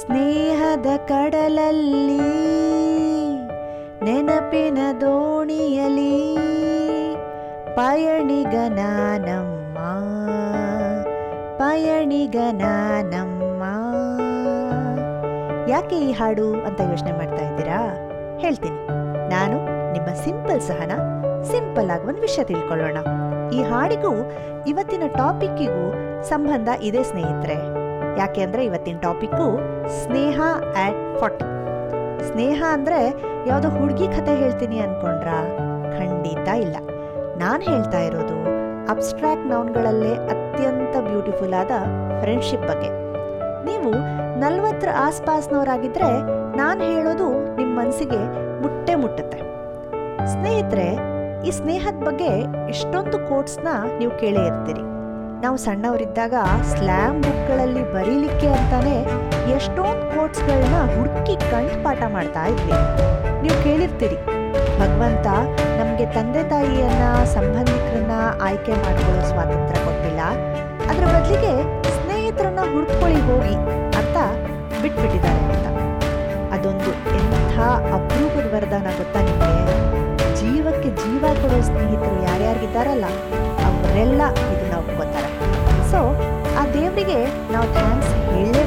ಸ್ನೇಹದ ಕಡಲಲ್ಲಿ, ನೆನಪಿನ ದೋಣಿಯಲಿ ಪಯಣಿಗನಾನಮ್ಮ ಪಯಣಿಗನಾನಮ್ಮ ಯಾಕೆ ಈ ಹಾಡು ಅಂತ ಯೋಚನೆ ಮಾಡ್ತಾ ಇದ್ದೀರಾ? ಹೇಳ್ತೀನಿ. ನಾನು ನಿಮ್ಮ ಸಿಂಪಲ್ ಸಹನ, ಸಿಂಪಲ್ ಆಗಿ ಒಂದು ವಿಷಯ ತಿಳ್ಕೊಳ್ಳೋಣ. ಈ ಹಾಡಿಗೂ ಇವತ್ತಿನ ಟಾಪಿಕ್ಕಿಗೂ ಸಂಬಂಧ ಇದೆ ಸ್ನೇಹಿತರೆ. ಯಾಕೆ ಅಂದರೆ ಇವತ್ತಿನ ಟಾಪಿಕ್ಕು ಸ್ನೇಹ ಆ್ಯಟ್ ಫಾರ್ಟಿ ಸ್ನೇಹ ಅಂದರೆ ಯಾವುದೋ ಹುಡುಗಿ ಕತೆ ಹೇಳ್ತೀನಿ ಅನ್ಕೊಂಡ್ರಾ? ಖಂಡಿತ ಇಲ್ಲ. ನಾನು ಹೇಳ್ತಾ ಇರೋದು ಅಬ್ಸ್ಟ್ರಾಕ್ಟ್ ನೌನ್ಗಳಲ್ಲೇ ಅತ್ಯಂತ ಬ್ಯೂಟಿಫುಲ್ ಆದ ಫ್ರೆಂಡ್ಶಿಪ್ ಬಗ್ಗೆ. ನೀವು ನಲ್ವತ್ತರ ಆಸ್ಪಾಸ್ನವರಾಗಿದ್ದರೆ ನಾನು ಹೇಳೋದು ನಿಮ್ಮ ಮನಸ್ಸಿಗೆ ಮುಟ್ಟೆ ಮುಟ್ಟುತ್ತೆ. ಸ್ನೇಹಿತರೆ, ಈ ಸ್ನೇಹದ ಬಗ್ಗೆ ಎಷ್ಟೊಂದು ಕೋಟ್ಸ್ನ ನೀವು ಕೇಳೇ ಇರ್ತೀರಿ. ನಾವು ಸಣ್ಣವರಿದ್ದಾಗ ಸ್ಲ್ಯಾಮ್ ಬುಕ್ಗಳಲ್ಲಿ ಅಂತಾನೆ ಎಷ್ಟೊಂದು ಕೋಟ್ಸ್ಗಳನ್ನ ಹುಡುಕಿ ಕಂಠಪಾಠ ಮಾಡ್ತಾ ಇದ್ವಿ. ನೀವು ಕೇಳಿರ್ತೀರಿ. ಭಗವಂತ ನಮಗೆ ತಂದೆ ತಾಯಿಯನ್ನ, ಸಂಬಂಧಿಕರನ್ನ ಆಯ್ಕೆ ಮಾಡ್ಕೊಳ್ಳೋ ಸ್ವಾತಂತ್ರ್ಯ ಕೊಟ್ಟಿಲ್ಲ. ಅದರ ಬದಲಿಗೆ ಸ್ನೇಹಿತರನ್ನ ಹುಡ್ಕೊಳ್ಳಿ ಹೋಗಿ ಅಂತ ಬಿಟ್ಬಿಟ್ಟಿದ್ದಾರೆ ಅಂತ. ಅದೊಂದು ಎಂಥ ಅಪರೂಪದ ವರದಾನ ಗೊತ್ತಾ ನಿಮಗೆ? ಜೀವಕ್ಕೆ ಜೀವ ಕೊಡೋ ಸ್ನೇಹಿತರು ಯಾರ್ಯಾರಿಗಿದ್ದಾರಲ್ಲ ಅವರೆಲ್ಲ ಇದನ್ನ ಒಪ್ಕೋತಾರೆ. ಸೊ ಆ ದೇವರಿಗೆ ನಾವು ಥ್ಯಾಂಕ್ಸ್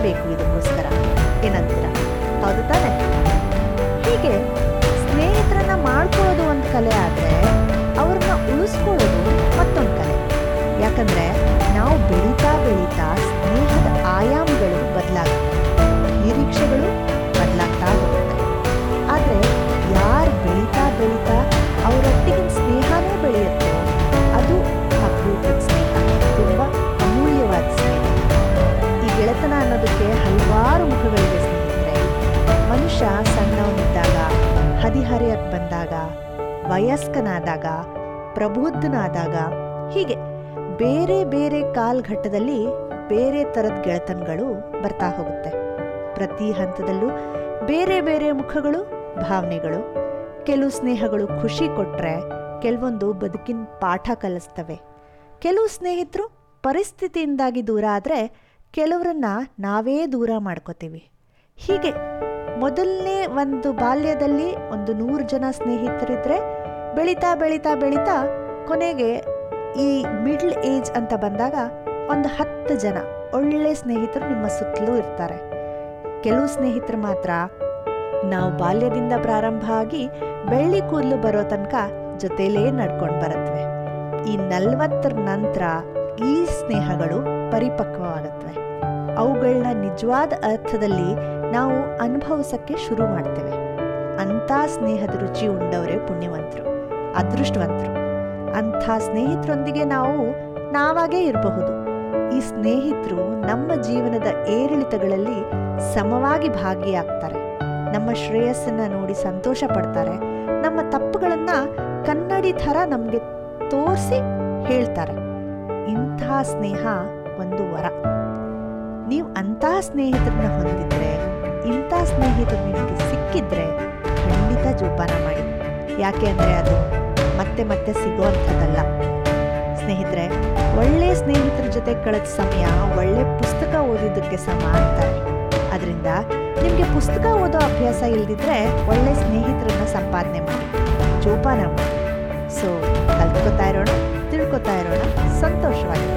ಹೇಳಲೇಬೇಕು ಇದಕ್ಕೋಸ್ಕರ. ಏನಂತೀರ? ಹೌದು ತಾನೆ? ಹೀಗೆ ಸ್ನೇಹಿತರನ್ನ ಮಾಡ್ಕೊಳ್ಳೋದು ಒಂದು ಕಲೆ ಆದರೆ ಗೆಳೆತನ ಅನ್ನೋದಕ್ಕೆ ಹಲವಾರು ಮುಖಗಳಿವೆ ಸ್ನೇಹಿತರೆ. ಮನುಷ್ಯ ಸಣ್ಣವನಿದ್ದಾಗ ಹದಿಹರೆಯಕ್ಕೆ ಬಂದಾಗ, ವಯಸ್ಕನಾದಾಗ, ಪ್ರಬುದ್ಧನಾದಾಗ, ಹೀಗೆ ಬೇರೆ ಬೇರೆ ಕಾಲ್ಘಟ್ಟದಲ್ಲಿ ಬೇರೆ ಥರದ ಗೆಳೆತನಗಳು ಬರ್ತಾ ಹೋಗುತ್ತೆ. ಪ್ರತಿ ಹಂತದಲ್ಲೂ ಬೇರೆ ಬೇರೆ ಮುಖಗಳು, ಭಾವನೆಗಳು, ಕೆಲವು ಸ್ನೇಹಗಳು ಖುಷಿ ಕೊಟ್ಟರೆ ಕೆಲವೊಂದು ಬದುಕಿನ ಪಾಠ ಕಲಿಸ್ತವೆ. ಕೆಲವು ಸ್ನೇಹಿತರು ಪರಿಸ್ಥಿತಿಯಿಂದಾಗಿ ದೂರ ಆದರೆ ಕೆಲವರನ್ನ ನಾವೇ ದೂರ ಮಾಡ್ಕೋತೀವಿ. ಹೀಗೆ ಮೊದಲನೇ ಒಂದು ಬಾಲ್ಯದಲ್ಲಿ ಒಂದು ನೂರು ಜನ ಸ್ನೇಹಿತರಿದ್ದರೆ ಬೆಳೀತಾ ಬೆಳೀತಾ ಬೆಳೀತಾ ಕೊನೆಗೆ ಈ ಮಿಡ್ಲ್ ಏಜ್ ಅಂತ ಬಂದಾಗ ಒಂದು ಹತ್ತು ಜನ ಒಳ್ಳೆ ಸ್ನೇಹಿತರು ನಿಮ್ಮ ಸುತ್ತಲೂ ಇರ್ತಾರೆ. ಕೆಲವು ಸ್ನೇಹಿತರು ಮಾತ್ರ ನಾವು ಬಾಲ್ಯದಿಂದ ಪ್ರಾರಂಭ ಆಗಿ ಬೆಳ್ಳಿ ಕೂದಲು ಬರೋ ತನಕ ಜೊತೆಲೇ ನಡ್ಕೊಂಡು ಬರುತ್ತವೆ ಈ ನಲ್ವತ್ತರ ನಂತರ ಈ ಸ್ನೇಹಗಳು ಪರಿಪಕ್ವವಾಗುತ್ತವೆ. ಅವುಗಳನ್ನ ನಿಜವಾದ ಅರ್ಥದಲ್ಲಿ ನಾವು ಅನುಭವಿಸಕ್ಕೆ ಶುರು ಮಾಡ್ತೇವೆ. ಅಂಥ ಸ್ನೇಹದ ರುಚಿ ಉಂಡವರೇ ಪುಣ್ಯವಂತರು, ಅದೃಷ್ಟವಂತರು. ಅಂಥ ಸ್ನೇಹಿತರೊಂದಿಗೆ ನಾವು ನಾವಾಗೇ ಇರಬಹುದು. ಈ ಸ್ನೇಹಿತರು ನಮ್ಮ ಜೀವನದ ಏರಿಳಿತಗಳಲ್ಲಿ ಸಮವಾಗಿ ಭಾಗಿಯಾಗ್ತಾರೆ. ನಮ್ಮ ಶ್ರೇಯಸ್ಸನ್ನ ನೋಡಿ ಸಂತೋಷ ಪಡ್ತಾರೆ. ನಮ್ಮ ತಪ್ಪುಗಳನ್ನ ಕನ್ನಡಿ ಥರ ನಮಗೆ ತೋರಿಸಿ ಹೇಳ್ತಾರೆ. ಸ್ನೇಹ ಒಂದು ವರ. ನೀವು ಅಂತಹ ಸ್ನೇಹಿತರನ್ನ ಹೊಂದಿದ್ರೆ, ಇಂಥ ಸ್ನೇಹಿತರು ನಿಮಗೆ ಸಿಕ್ಕಿದ್ರೆ ಖಂಡಿತ ಜೋಪಾನ ಮಾಡಿ. ಯಾಕೆ ಅಂದರೆ ಅದು ಮತ್ತೆ ಮತ್ತೆ ಸಿಗೋವಂಥದ್ದಲ್ಲ. ಸ್ನೇಹಿತರೆ, ಒಳ್ಳೆ ಸ್ನೇಹಿತರ ಜೊತೆ ಕಳೆದ ಸಮಯ ಒಳ್ಳೆ ಪುಸ್ತಕ ಓದಿದ್ದಕ್ಕೆ ಸಮ ಅಂತಾರೆ ಅದರಿಂದ ನಿಮಗೆ ಪುಸ್ತಕ ಓದೋ ಅಭ್ಯಾಸ ಇಲ್ದಿದ್ರೆ ಒಳ್ಳೆ ಸ್ನೇಹಿತರನ್ನ ಸಂಪಾದನೆ ಮಾಡಿ, ಜೋಪಾನ ಮಾಡಿ. ಸೊ ಕಲ್ತ್ಕೋತಾ ಇರೋಣ, ತಿಳ್ಕೊತಾ ಇರೋಣ ಸಂತೋಷವಾಗಿ